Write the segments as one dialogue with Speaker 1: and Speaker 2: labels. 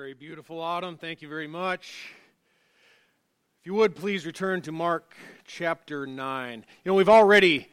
Speaker 1: Very beautiful autumn. Thank you very much. If you would please return to Mark chapter 9. You know, we've already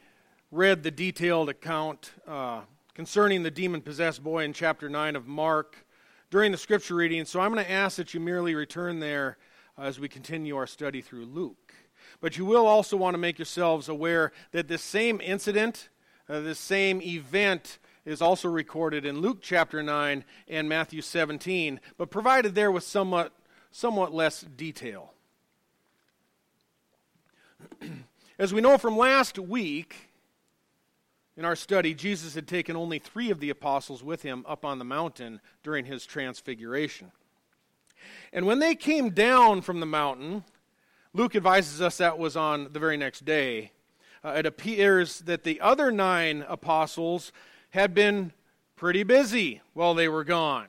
Speaker 1: read the detailed account uh, concerning the demon possessed boy in chapter 9 of Mark during the scripture reading, so I'm going to ask that you merely return there as we continue our study through Luke. But you will also want to make yourselves aware that this same incident, uh, this same event, is also recorded in Luke chapter 9 and Matthew 17, but provided there with somewhat, somewhat less detail. As we know from last week in our study, Jesus had taken only three of the apostles with him up on the mountain during his transfiguration. And when they came down from the mountain, Luke advises us that was on the very next day. Uh, it appears that the other nine apostles had been pretty busy while they were gone.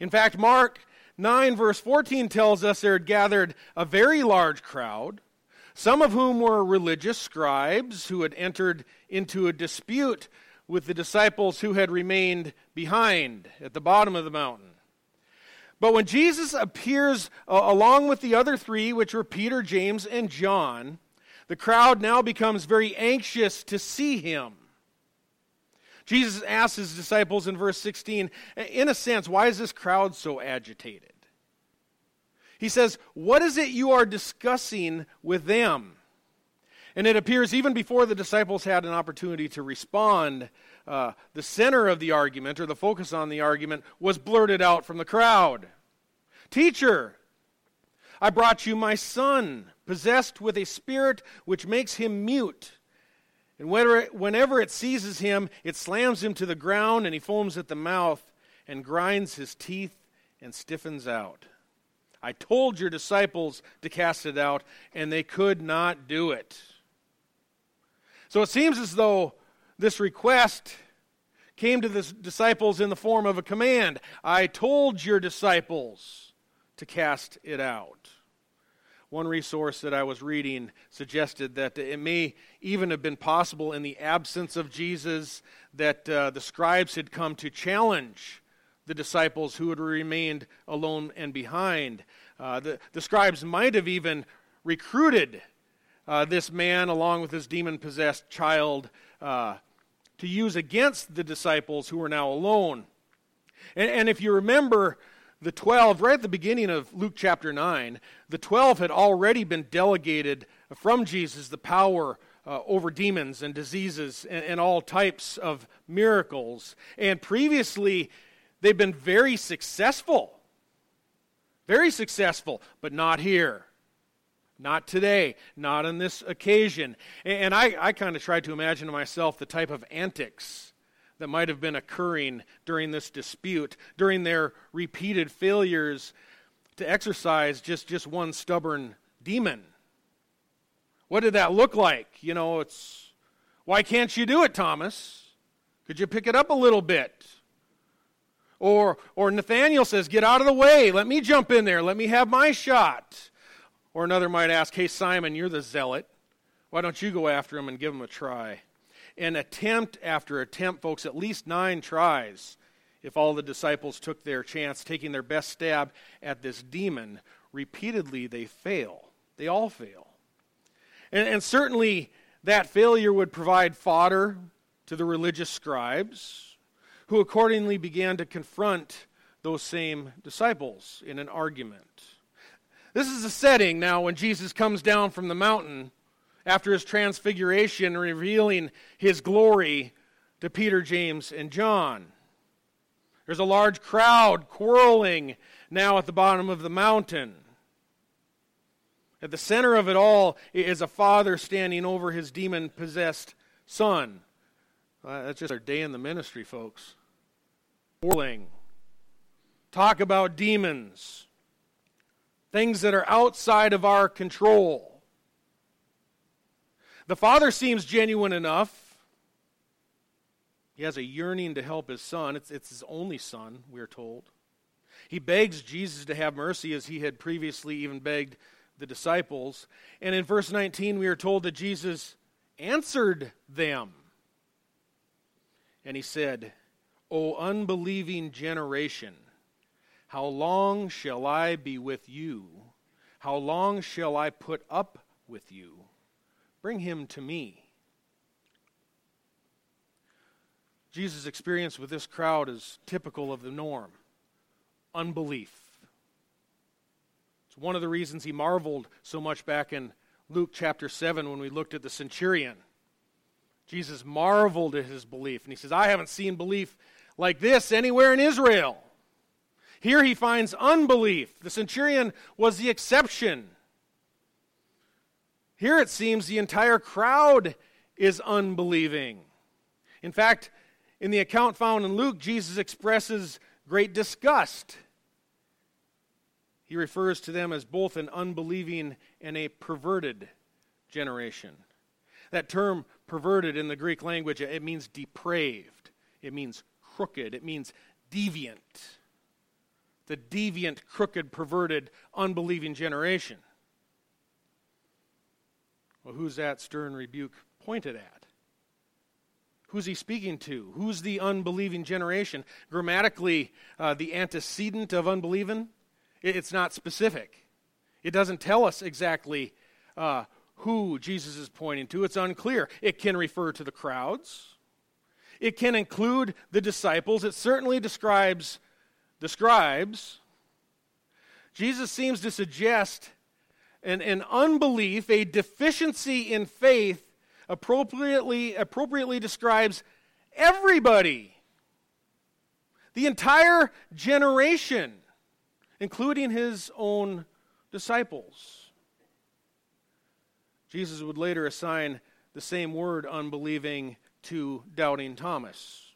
Speaker 1: In fact, Mark 9, verse 14 tells us there had gathered a very large crowd, some of whom were religious scribes who had entered into a dispute with the disciples who had remained behind at the bottom of the mountain. But when Jesus appears uh, along with the other three, which were Peter, James, and John, the crowd now becomes very anxious to see him. Jesus asks his disciples in verse 16, in a sense, why is this crowd so agitated? He says, What is it you are discussing with them? And it appears even before the disciples had an opportunity to respond, uh, the center of the argument, or the focus on the argument, was blurted out from the crowd Teacher, I brought you my son, possessed with a spirit which makes him mute. And whenever it seizes him, it slams him to the ground, and he foams at the mouth and grinds his teeth and stiffens out. I told your disciples to cast it out, and they could not do it. So it seems as though this request came to the disciples in the form of a command. I told your disciples to cast it out. One resource that I was reading suggested that it may even have been possible in the absence of Jesus that uh, the scribes had come to challenge the disciples who had remained alone and behind. Uh, the, the scribes might have even recruited uh, this man along with his demon possessed child uh, to use against the disciples who were now alone. And, and if you remember, the 12, right at the beginning of Luke chapter 9, the 12 had already been delegated from Jesus the power uh, over demons and diseases and, and all types of miracles. And previously, they've been very successful. Very successful, but not here. Not today, not on this occasion. And I, I kind of tried to imagine to myself the type of antics that might have been occurring during this dispute, during their repeated failures to exorcise just, just one stubborn demon. What did that look like? You know, it's why can't you do it, Thomas? Could you pick it up a little bit? Or, or Nathaniel says, Get out of the way. Let me jump in there. Let me have my shot. Or another might ask, Hey, Simon, you're the zealot. Why don't you go after him and give him a try? And attempt after attempt, folks, at least nine tries, if all the disciples took their chance, taking their best stab at this demon, repeatedly they fail. They all fail. And, and certainly that failure would provide fodder to the religious scribes, who accordingly began to confront those same disciples in an argument. This is the setting now when Jesus comes down from the mountain after his transfiguration, revealing his glory to Peter, James, and John. There's a large crowd quarreling now at the bottom of the mountain. At the center of it all is a father standing over his demon possessed son. Uh, that's just our day in the ministry, folks. Quarreling. Talk about demons, things that are outside of our control. The father seems genuine enough. He has a yearning to help his son. It's, it's his only son, we're told. He begs Jesus to have mercy as he had previously even begged the disciples. And in verse 19, we are told that Jesus answered them. And he said, O unbelieving generation, How long shall I be with you? How long shall I put up with you? Bring him to me. Jesus' experience with this crowd is typical of the norm unbelief. It's one of the reasons he marveled so much back in Luke chapter 7 when we looked at the centurion. Jesus marveled at his belief, and he says, I haven't seen belief like this anywhere in Israel. Here he finds unbelief. The centurion was the exception. Here it seems the entire crowd is unbelieving. In fact, in the account found in Luke, Jesus expresses great disgust. He refers to them as both an unbelieving and a perverted generation. That term perverted in the Greek language, it means depraved, it means crooked, it means deviant. The deviant, crooked, perverted, unbelieving generation. Well, who's that stern rebuke pointed at? Who's he speaking to? Who's the unbelieving generation? Grammatically, uh, the antecedent of unbelieving, it's not specific. It doesn't tell us exactly uh, who Jesus is pointing to. It's unclear. It can refer to the crowds, it can include the disciples. It certainly describes the scribes. Jesus seems to suggest an, an unbelief, a deficiency in faith, appropriately, appropriately describes everybody, the entire generation, including his own disciples. Jesus would later assign the same word, unbelieving, to doubting Thomas.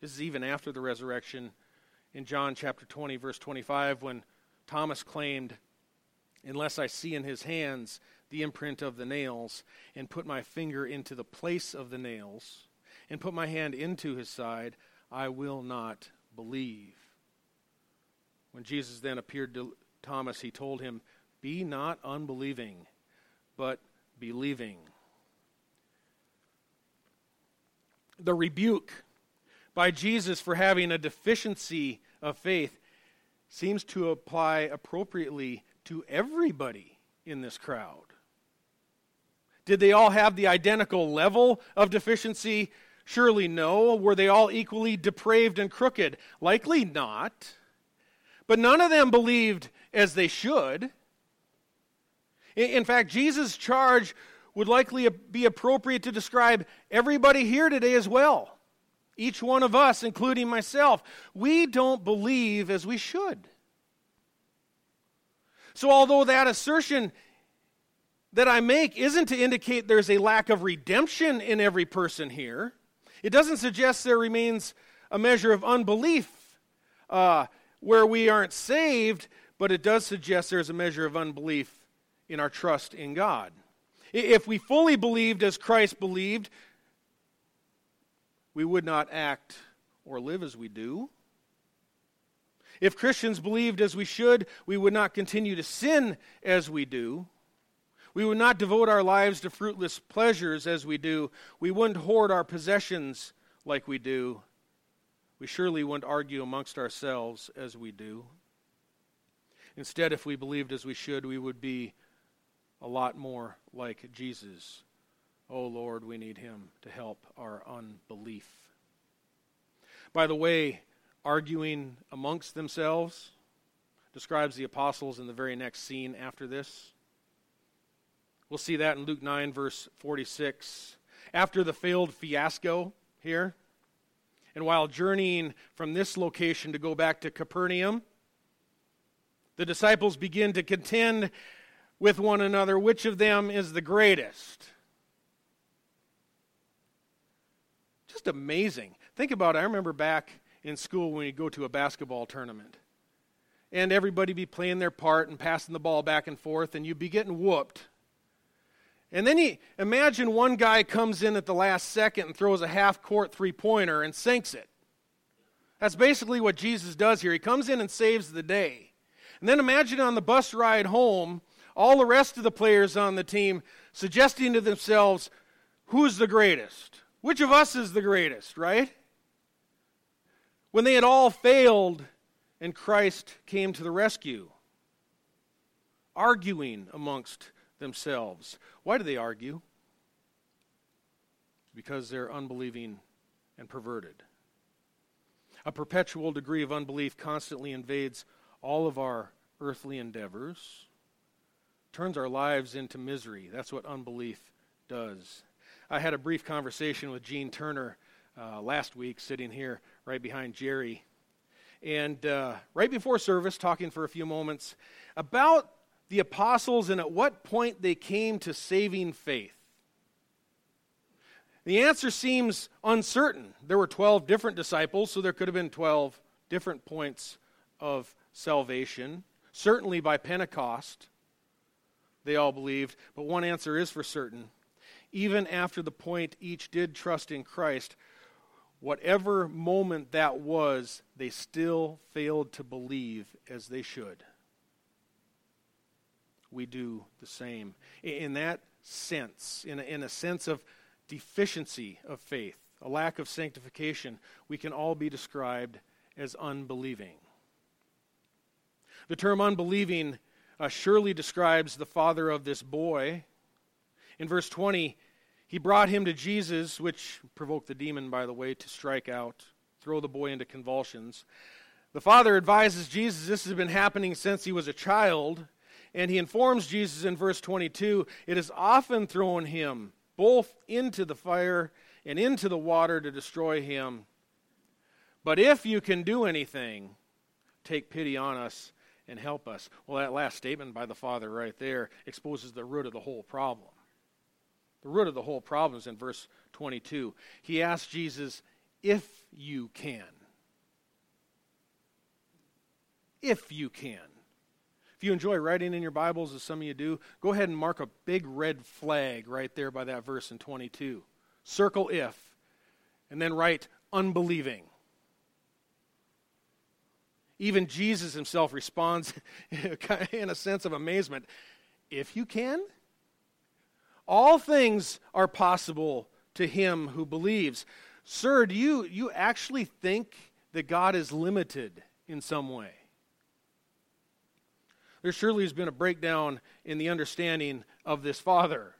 Speaker 1: This is even after the resurrection in John chapter 20, verse 25, when Thomas claimed, Unless I see in his hands the imprint of the nails, and put my finger into the place of the nails, and put my hand into his side, I will not believe. When Jesus then appeared to Thomas, he told him, Be not unbelieving, but believing. The rebuke by Jesus for having a deficiency of faith seems to apply appropriately to everybody in this crowd. Did they all have the identical level of deficiency? Surely no. Were they all equally depraved and crooked? Likely not. But none of them believed as they should. In fact, Jesus' charge would likely be appropriate to describe everybody here today as well. Each one of us, including myself. We don't believe as we should. So, although that assertion that I make isn't to indicate there's a lack of redemption in every person here, it doesn't suggest there remains a measure of unbelief uh, where we aren't saved, but it does suggest there's a measure of unbelief in our trust in God. If we fully believed as Christ believed, we would not act or live as we do. If Christians believed as we should, we would not continue to sin as we do. We would not devote our lives to fruitless pleasures as we do. We wouldn't hoard our possessions like we do. We surely wouldn't argue amongst ourselves as we do. Instead, if we believed as we should, we would be a lot more like Jesus. Oh Lord, we need him to help our unbelief. By the way, arguing amongst themselves describes the apostles in the very next scene after this. We'll see that in Luke 9, verse 46. After the failed fiasco here, and while journeying from this location to go back to Capernaum, the disciples begin to contend with one another which of them is the greatest. Just amazing. Think about it. I remember back in school when you go to a basketball tournament and everybody be playing their part and passing the ball back and forth and you'd be getting whooped. And then you imagine one guy comes in at the last second and throws a half court three pointer and sinks it. That's basically what Jesus does here. He comes in and saves the day. And then imagine on the bus ride home, all the rest of the players on the team suggesting to themselves, who's the greatest? Which of us is the greatest, right? When they had all failed and Christ came to the rescue, arguing amongst themselves. Why do they argue? Because they're unbelieving and perverted. A perpetual degree of unbelief constantly invades all of our earthly endeavors, turns our lives into misery. That's what unbelief does. I had a brief conversation with Gene Turner uh, last week, sitting here right behind Jerry. And uh, right before service, talking for a few moments about the apostles and at what point they came to saving faith. The answer seems uncertain. There were 12 different disciples, so there could have been 12 different points of salvation. Certainly by Pentecost, they all believed. But one answer is for certain. Even after the point each did trust in Christ, whatever moment that was, they still failed to believe as they should. We do the same. In that sense, in a, in a sense of deficiency of faith, a lack of sanctification, we can all be described as unbelieving. The term unbelieving uh, surely describes the father of this boy. In verse 20, he brought him to Jesus, which provoked the demon, by the way, to strike out, throw the boy into convulsions. The father advises Jesus this has been happening since he was a child, and he informs Jesus in verse 22 it has often thrown him both into the fire and into the water to destroy him. But if you can do anything, take pity on us and help us. Well, that last statement by the Father right there exposes the root of the whole problem. The root of the whole problem is in verse 22. He asked Jesus, If you can. If you can. If you enjoy writing in your Bibles, as some of you do, go ahead and mark a big red flag right there by that verse in 22. Circle if, and then write unbelieving. Even Jesus himself responds in a sense of amazement. If you can, all things are possible to him who believes. Sir, do you, you actually think that God is limited in some way? There surely has been a breakdown in the understanding of this Father.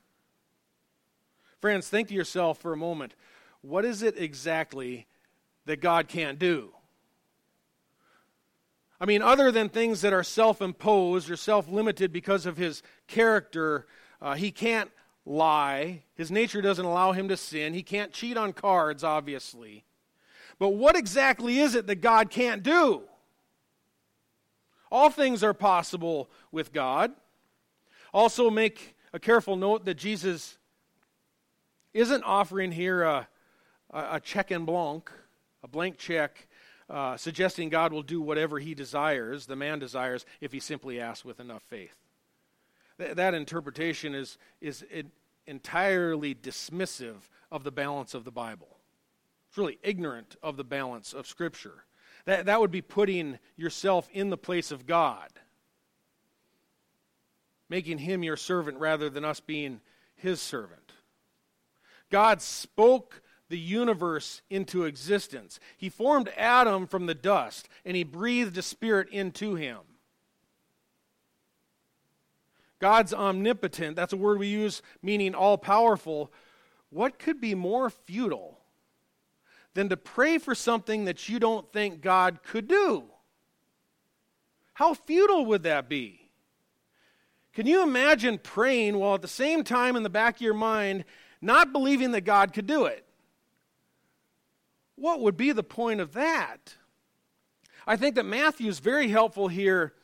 Speaker 1: Friends, think to yourself for a moment what is it exactly that God can't do? I mean, other than things that are self imposed or self limited because of his character, uh, he can't lie. His nature doesn't allow him to sin. He can't cheat on cards, obviously. But what exactly is it that God can't do? All things are possible with God. Also, make a careful note that Jesus isn't offering here a, a check en blanc, a blank check, uh, suggesting God will do whatever he desires, the man desires, if he simply asks with enough faith. Th- that interpretation is, is entirely dismissive of the balance of the Bible. It's really ignorant of the balance of Scripture. That, that would be putting yourself in the place of God, making him your servant rather than us being his servant. God spoke the universe into existence. He formed Adam from the dust, and he breathed a spirit into him. God's omnipotent, that's a word we use meaning all powerful. What could be more futile than to pray for something that you don't think God could do? How futile would that be? Can you imagine praying while at the same time in the back of your mind not believing that God could do it? What would be the point of that? I think that Matthew is very helpful here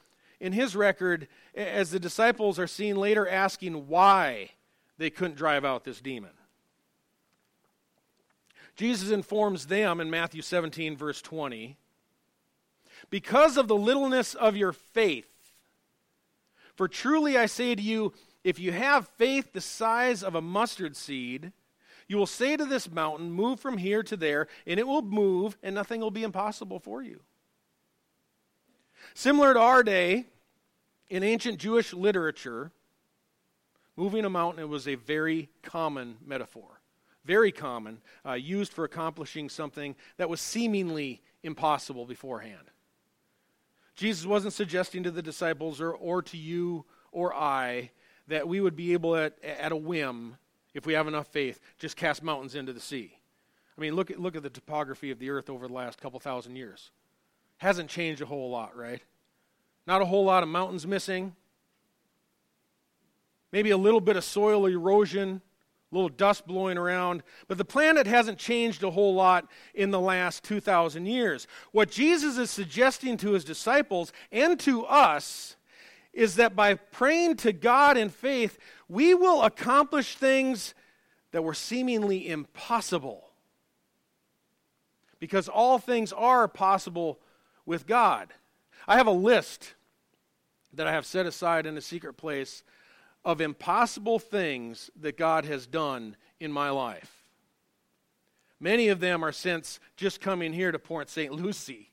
Speaker 1: in his record as the disciples are seen later asking why they couldn't drive out this demon. Jesus informs them in Matthew 17, verse 20 because of the littleness of your faith. For truly I say to you, if you have faith the size of a mustard seed, you will say to this mountain, Move from here to there, and it will move, and nothing will be impossible for you. Similar to our day, in ancient Jewish literature, moving a mountain was a very common metaphor. Very common, uh, used for accomplishing something that was seemingly impossible beforehand. Jesus wasn't suggesting to the disciples or, or to you or I that we would be able at, at a whim, if we have enough faith, just cast mountains into the sea. I mean, look at, look at the topography of the earth over the last couple thousand years. Hasn't changed a whole lot, right? Not a whole lot of mountains missing. Maybe a little bit of soil erosion, a little dust blowing around. But the planet hasn't changed a whole lot in the last 2,000 years. What Jesus is suggesting to his disciples and to us is that by praying to God in faith, we will accomplish things that were seemingly impossible. Because all things are possible with God. I have a list that I have set aside in a secret place of impossible things that God has done in my life. Many of them are since just coming here to Port St. Lucie.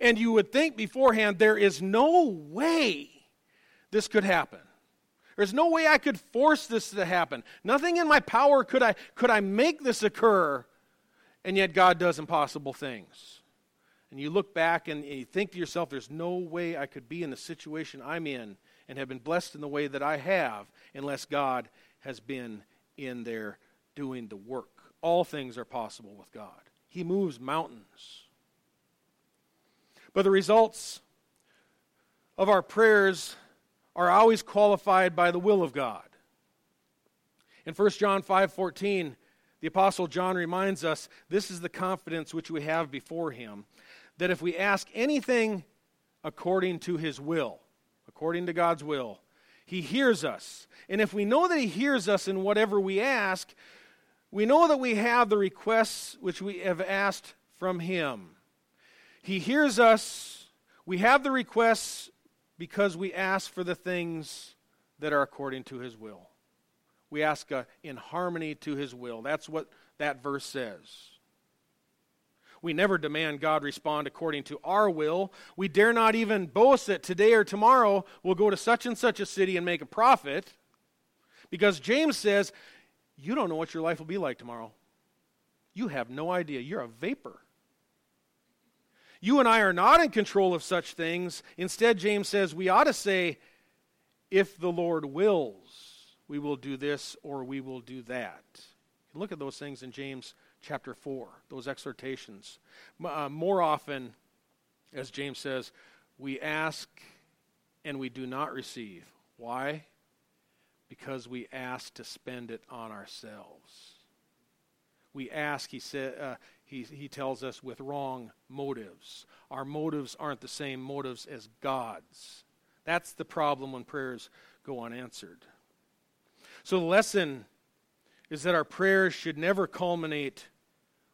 Speaker 1: And you would think beforehand, there is no way this could happen. There's no way I could force this to happen. Nothing in my power could I, could I make this occur. And yet God does impossible things. And you look back and you think to yourself, there's no way I could be in the situation I'm in and have been blessed in the way that I have unless God has been in there doing the work. All things are possible with God. He moves mountains. But the results of our prayers are always qualified by the will of God. In 1 John 5:14, the apostle John reminds us this is the confidence which we have before him that if we ask anything according to his will, according to God's will. He hears us. And if we know that He hears us in whatever we ask, we know that we have the requests which we have asked from Him. He hears us. We have the requests because we ask for the things that are according to His will. We ask uh, in harmony to His will. That's what that verse says. We never demand God respond according to our will. We dare not even boast that today or tomorrow we'll go to such and such a city and make a profit. Because James says, You don't know what your life will be like tomorrow. You have no idea. You're a vapor. You and I are not in control of such things. Instead, James says we ought to say, If the Lord wills, we will do this or we will do that. Look at those things in James chapter 4, those exhortations. Uh, more often, as James says, we ask and we do not receive. Why? Because we ask to spend it on ourselves. We ask, he, said, uh, he, he tells us, with wrong motives. Our motives aren't the same motives as God's. That's the problem when prayers go unanswered. So the lesson is that our prayers should never culminate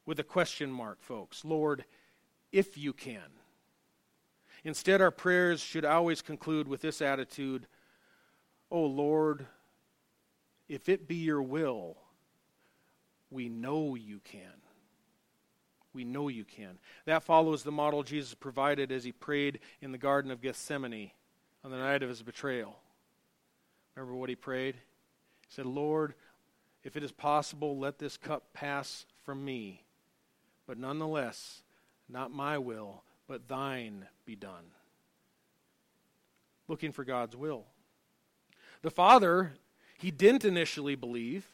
Speaker 1: with a question mark, folks. Lord, if you can. Instead, our prayers should always conclude with this attitude Oh Lord, if it be your will, we know you can. We know you can. That follows the model Jesus provided as he prayed in the Garden of Gethsemane on the night of his betrayal. Remember what he prayed? He said, Lord, if it is possible, let this cup pass from me. But nonetheless, not my will, but thine be done. Looking for God's will. The father, he didn't initially believe.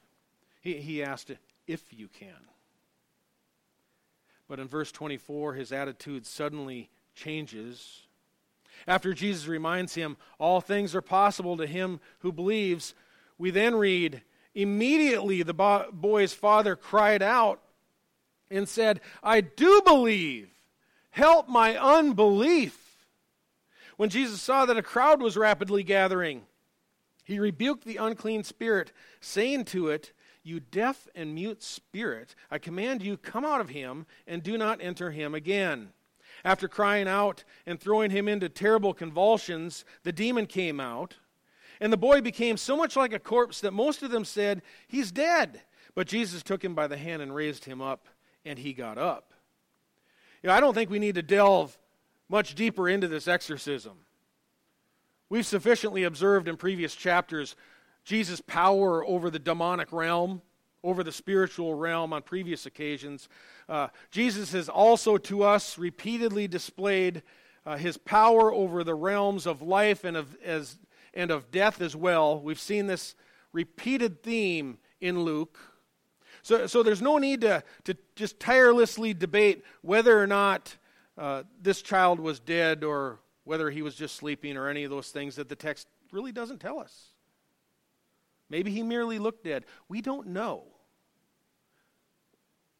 Speaker 1: He, he asked, if you can. But in verse 24, his attitude suddenly changes. After Jesus reminds him, all things are possible to him who believes, we then read, immediately the boy's father cried out and said, I do believe. Help my unbelief. When Jesus saw that a crowd was rapidly gathering, he rebuked the unclean spirit, saying to it, You deaf and mute spirit, I command you, come out of him and do not enter him again. After crying out and throwing him into terrible convulsions, the demon came out, and the boy became so much like a corpse that most of them said, He's dead. But Jesus took him by the hand and raised him up and he got up. You know, I don't think we need to delve much deeper into this exorcism. We've sufficiently observed in previous chapters Jesus' power over the demonic realm, over the spiritual realm on previous occasions. Uh, Jesus has also to us repeatedly displayed uh, his power over the realms of life and of, as, and of death as well. We've seen this repeated theme in Luke. So, so there's no need to, to just tirelessly debate whether or not uh, this child was dead or whether he was just sleeping or any of those things that the text really doesn't tell us. Maybe he merely looked dead. We don't know.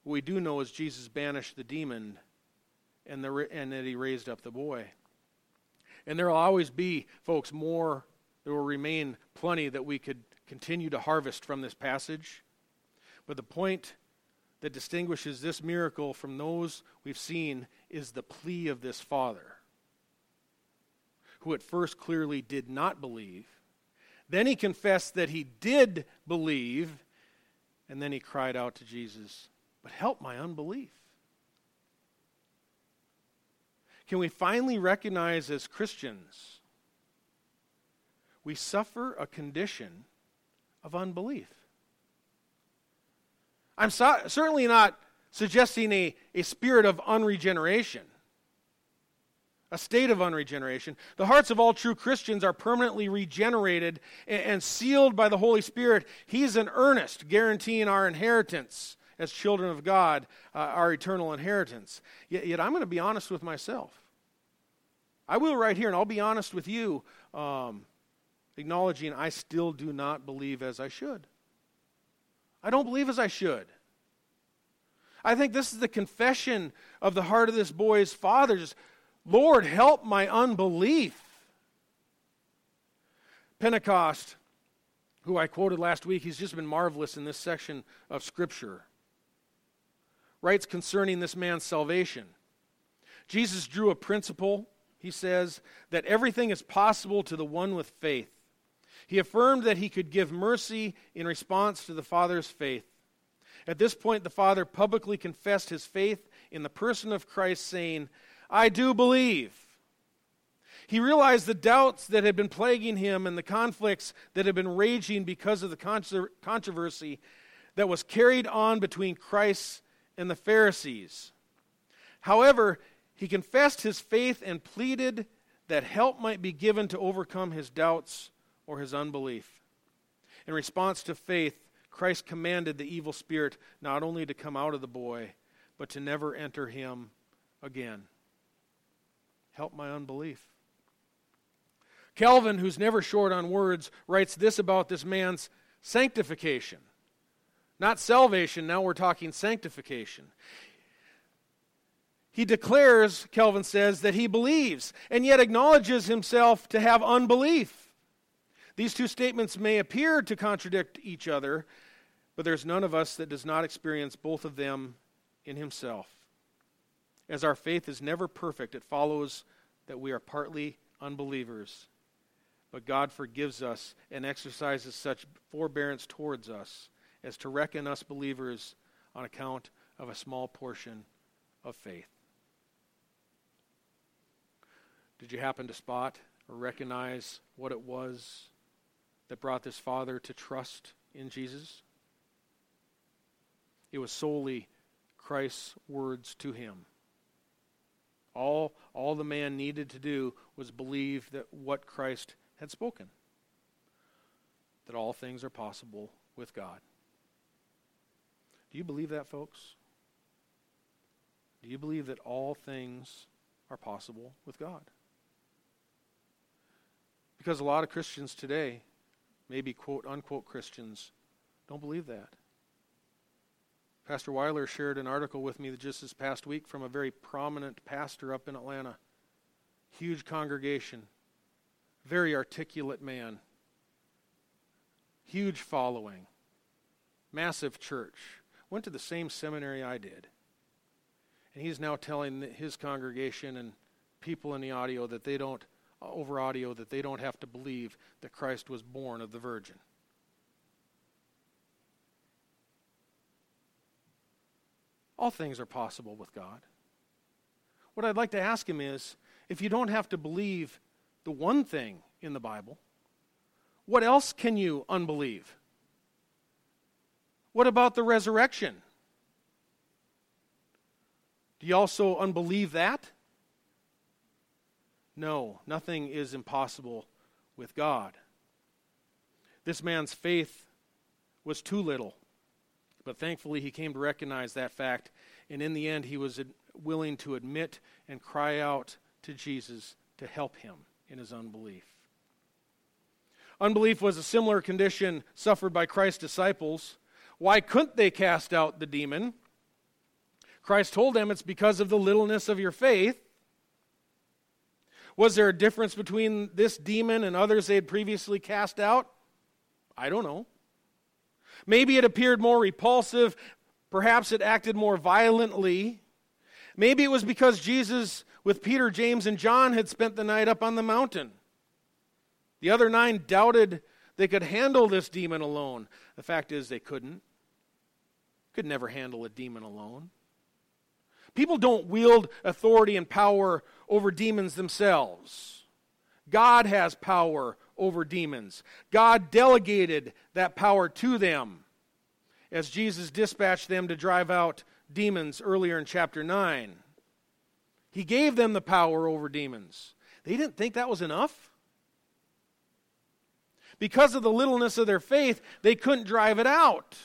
Speaker 1: What we do know is Jesus banished the demon and, the, and that he raised up the boy. And there will always be, folks, more, there will remain plenty that we could continue to harvest from this passage. But the point that distinguishes this miracle from those we've seen is the plea of this father, who at first clearly did not believe. Then he confessed that he did believe, and then he cried out to Jesus, But help my unbelief. Can we finally recognize as Christians we suffer a condition of unbelief? I'm so, certainly not suggesting a, a spirit of unregeneration, a state of unregeneration. The hearts of all true Christians are permanently regenerated and, and sealed by the Holy Spirit. He's an earnest guaranteeing our inheritance as children of God, uh, our eternal inheritance. Yet, yet I'm going to be honest with myself. I will right here, and I'll be honest with you, um, acknowledging I still do not believe as I should. I don't believe as I should. I think this is the confession of the heart of this boy's father. Just, Lord, help my unbelief. Pentecost, who I quoted last week, he's just been marvelous in this section of Scripture, writes concerning this man's salvation. Jesus drew a principle he says that everything is possible to the one with faith. He affirmed that he could give mercy in response to the Father's faith. At this point, the Father publicly confessed his faith in the person of Christ, saying, I do believe. He realized the doubts that had been plaguing him and the conflicts that had been raging because of the controversy that was carried on between Christ and the Pharisees. However, he confessed his faith and pleaded that help might be given to overcome his doubts or his unbelief. In response to faith, Christ commanded the evil spirit not only to come out of the boy, but to never enter him again. Help my unbelief. Calvin, who's never short on words, writes this about this man's sanctification. Not salvation, now we're talking sanctification. He declares, Calvin says, that he believes and yet acknowledges himself to have unbelief. These two statements may appear to contradict each other, but there's none of us that does not experience both of them in himself. As our faith is never perfect, it follows that we are partly unbelievers. But God forgives us and exercises such forbearance towards us as to reckon us believers on account of a small portion of faith. Did you happen to spot or recognize what it was that brought this father to trust in Jesus? It was solely Christ's words to him. All, all the man needed to do was believe that what Christ had spoken that all things are possible with God. Do you believe that, folks? Do you believe that all things are possible with God? Because a lot of Christians today, maybe quote unquote Christians, don't believe that. Pastor Weiler shared an article with me just this past week from a very prominent pastor up in Atlanta. Huge congregation, very articulate man, huge following, massive church. Went to the same seminary I did. And he's now telling his congregation and people in the audio that they don't over audio that they don't have to believe that Christ was born of the Virgin. All things are possible with God. What I'd like to ask him is if you don't have to believe the one thing in the Bible, what else can you unbelieve? What about the resurrection? Do you also unbelieve that? No, nothing is impossible with God. This man's faith was too little, but thankfully he came to recognize that fact, and in the end, he was willing to admit and cry out to Jesus to help him in his unbelief. Unbelief was a similar condition suffered by Christ's disciples. Why couldn't they cast out the demon? Christ told them it's because of the littleness of your faith. Was there a difference between this demon and others they had previously cast out? I don't know. Maybe it appeared more repulsive. Perhaps it acted more violently. Maybe it was because Jesus, with Peter, James, and John, had spent the night up on the mountain. The other nine doubted they could handle this demon alone. The fact is, they couldn't. Could never handle a demon alone. People don't wield authority and power over demons themselves. God has power over demons. God delegated that power to them as Jesus dispatched them to drive out demons earlier in chapter 9. He gave them the power over demons. They didn't think that was enough. Because of the littleness of their faith, they couldn't drive it out.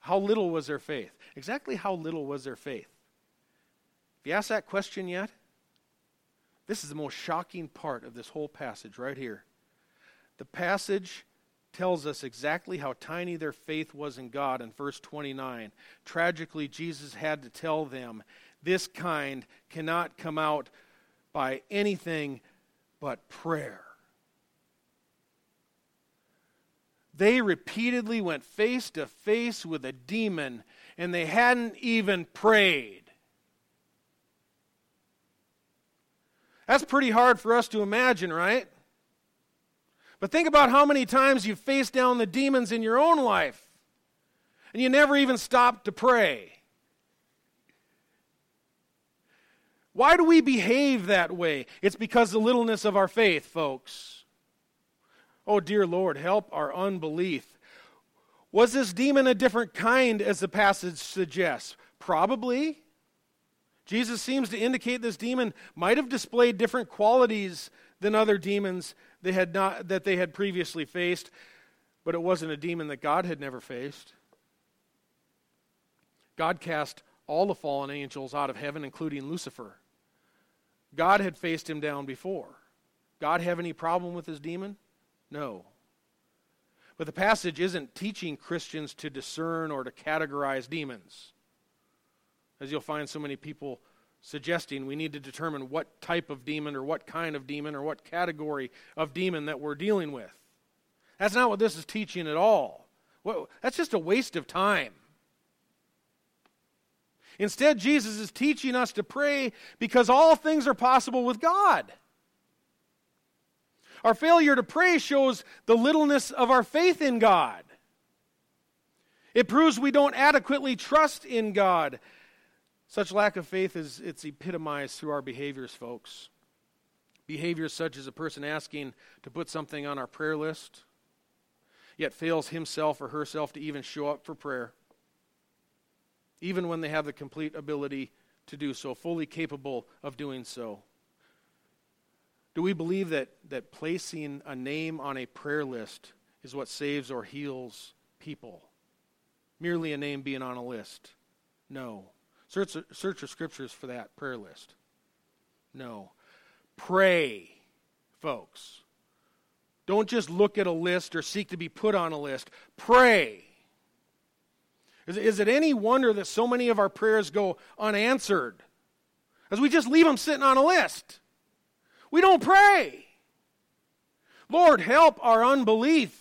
Speaker 1: How little was their faith? Exactly how little was their faith? Have you asked that question yet? This is the most shocking part of this whole passage right here. The passage tells us exactly how tiny their faith was in God in verse 29. Tragically, Jesus had to tell them this kind cannot come out by anything but prayer. They repeatedly went face to face with a demon and they hadn't even prayed. That's pretty hard for us to imagine, right? But think about how many times you've faced down the demons in your own life and you never even stopped to pray. Why do we behave that way? It's because the littleness of our faith, folks. Oh, dear Lord, help our unbelief. Was this demon a different kind, as the passage suggests? Probably. Jesus seems to indicate this demon might have displayed different qualities than other demons they had not, that they had previously faced, but it wasn't a demon that God had never faced. God cast all the fallen angels out of heaven, including Lucifer. God had faced him down before. God have any problem with his demon? No. But the passage isn't teaching Christians to discern or to categorize demons. As you'll find so many people suggesting, we need to determine what type of demon or what kind of demon or what category of demon that we're dealing with. That's not what this is teaching at all. That's just a waste of time. Instead, Jesus is teaching us to pray because all things are possible with God. Our failure to pray shows the littleness of our faith in God. It proves we don't adequately trust in God. Such lack of faith is it's epitomized through our behaviors, folks. Behaviors such as a person asking to put something on our prayer list, yet fails himself or herself to even show up for prayer, even when they have the complete ability to do so, fully capable of doing so. Do we believe that, that placing a name on a prayer list is what saves or heals people? Merely a name being on a list? No. Search, search the scriptures for that prayer list. No. Pray, folks. Don't just look at a list or seek to be put on a list. Pray. Is, is it any wonder that so many of our prayers go unanswered? As we just leave them sitting on a list. We don't pray. Lord, help our unbelief.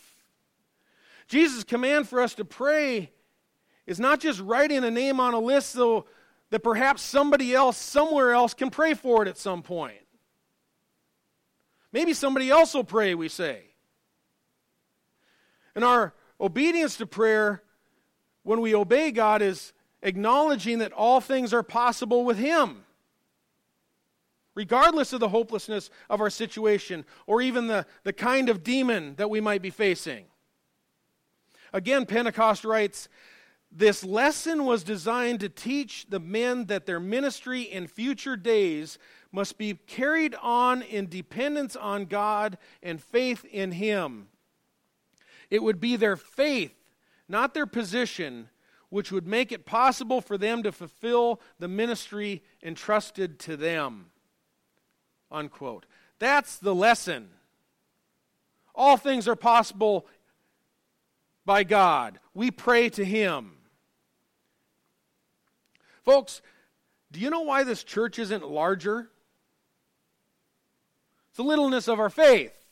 Speaker 1: Jesus' command for us to pray is not just writing a name on a list so that perhaps somebody else, somewhere else, can pray for it at some point. Maybe somebody else will pray, we say. And our obedience to prayer, when we obey God, is acknowledging that all things are possible with Him regardless of the hopelessness of our situation or even the, the kind of demon that we might be facing. Again, Pentecost writes This lesson was designed to teach the men that their ministry in future days must be carried on in dependence on God and faith in Him. It would be their faith, not their position, which would make it possible for them to fulfill the ministry entrusted to them. Unquote. That's the lesson. All things are possible by God. We pray to Him. Folks, do you know why this church isn't larger? It's the littleness of our faith.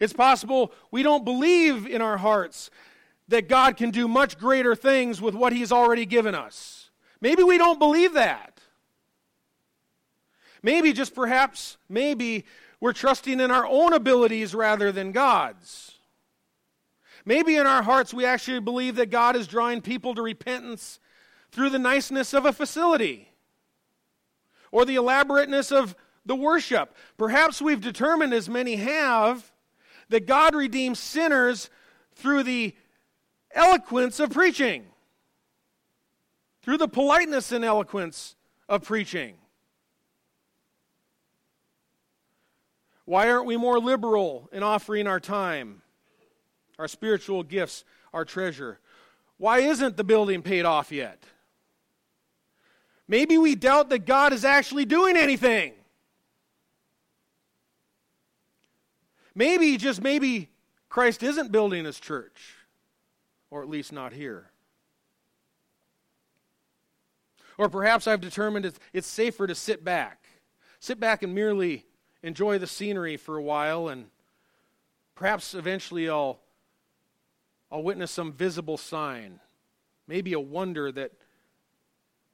Speaker 1: It's possible we don't believe in our hearts that God can do much greater things with what He's already given us. Maybe we don't believe that. Maybe, just perhaps, maybe we're trusting in our own abilities rather than God's. Maybe in our hearts we actually believe that God is drawing people to repentance through the niceness of a facility or the elaborateness of the worship. Perhaps we've determined, as many have, that God redeems sinners through the eloquence of preaching, through the politeness and eloquence of preaching. Why aren't we more liberal in offering our time, our spiritual gifts, our treasure? Why isn't the building paid off yet? Maybe we doubt that God is actually doing anything. Maybe, just maybe, Christ isn't building his church, or at least not here. Or perhaps I've determined it's, it's safer to sit back. Sit back and merely enjoy the scenery for a while, and perhaps eventually I'll, I'll witness some visible sign. Maybe a wonder that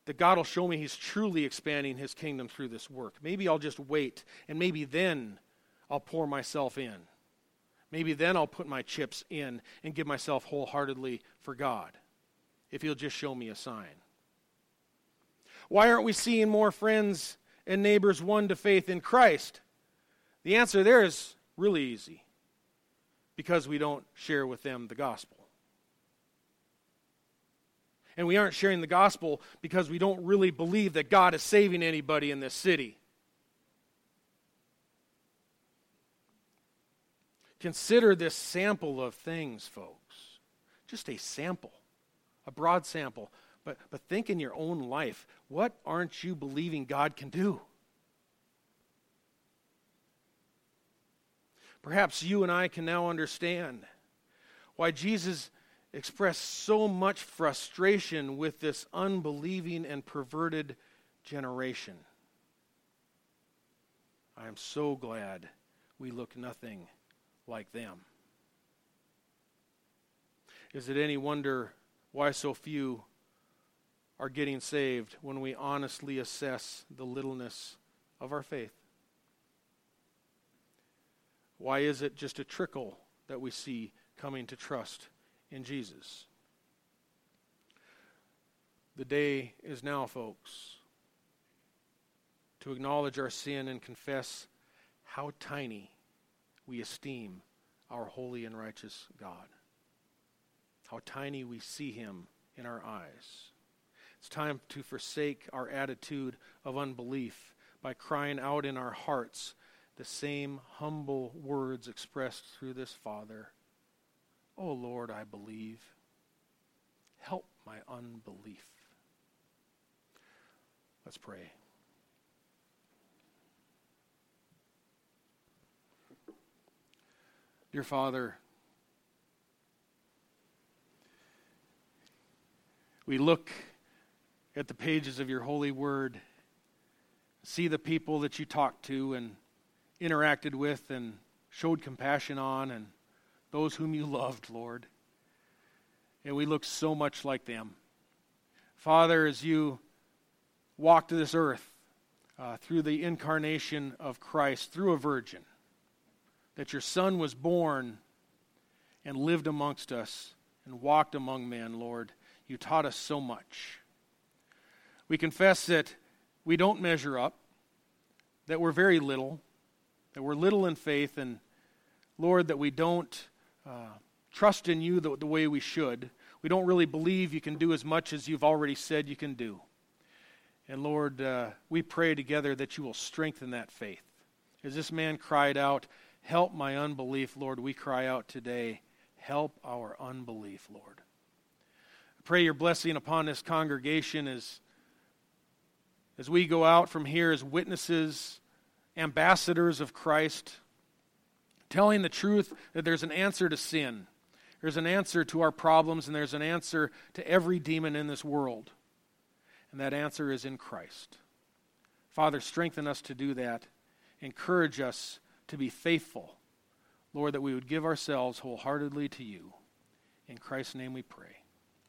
Speaker 1: that God will show me He's truly expanding His kingdom through this work. Maybe I'll just wait, and maybe then I'll pour myself in. Maybe then I'll put my chips in and give myself wholeheartedly for God, if He'll just show me a sign. Why aren't we seeing more friends and neighbors won to faith in Christ? The answer there is really easy because we don't share with them the gospel. And we aren't sharing the gospel because we don't really believe that God is saving anybody in this city. Consider this sample of things, folks. Just a sample, a broad sample. But, but think in your own life what aren't you believing God can do? Perhaps you and I can now understand why Jesus expressed so much frustration with this unbelieving and perverted generation. I am so glad we look nothing like them. Is it any wonder why so few are getting saved when we honestly assess the littleness of our faith? Why is it just a trickle that we see coming to trust in Jesus. The day is now, folks, to acknowledge our sin and confess how tiny we esteem our holy and righteous God, how tiny we see him in our eyes. It's time to forsake our attitude of unbelief by crying out in our hearts the same humble words expressed through this Father Oh Lord, I believe. Help my unbelief. Let's pray. Dear Father, we look at the pages of your holy word, see the people that you talked to and interacted with and showed compassion on and those whom you loved, Lord. And we look so much like them. Father, as you walked this earth uh, through the incarnation of Christ, through a virgin, that your Son was born and lived amongst us and walked among men, Lord, you taught us so much. We confess that we don't measure up, that we're very little, that we're little in faith, and Lord, that we don't uh, trust in you the, the way we should. We don't really believe you can do as much as you've already said you can do. And Lord, uh, we pray together that you will strengthen that faith. As this man cried out, Help my unbelief, Lord, we cry out today, Help our unbelief, Lord. I pray your blessing upon this congregation as, as we go out from here as witnesses, ambassadors of Christ, telling the truth that there's an answer to sin, there's an answer to our problems, and there's an answer to every demon in this world. And that answer is in Christ. Father, strengthen us to do that. Encourage us to be faithful. Lord, that we would give ourselves wholeheartedly to you. In Christ's name we pray.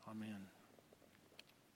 Speaker 1: Amen.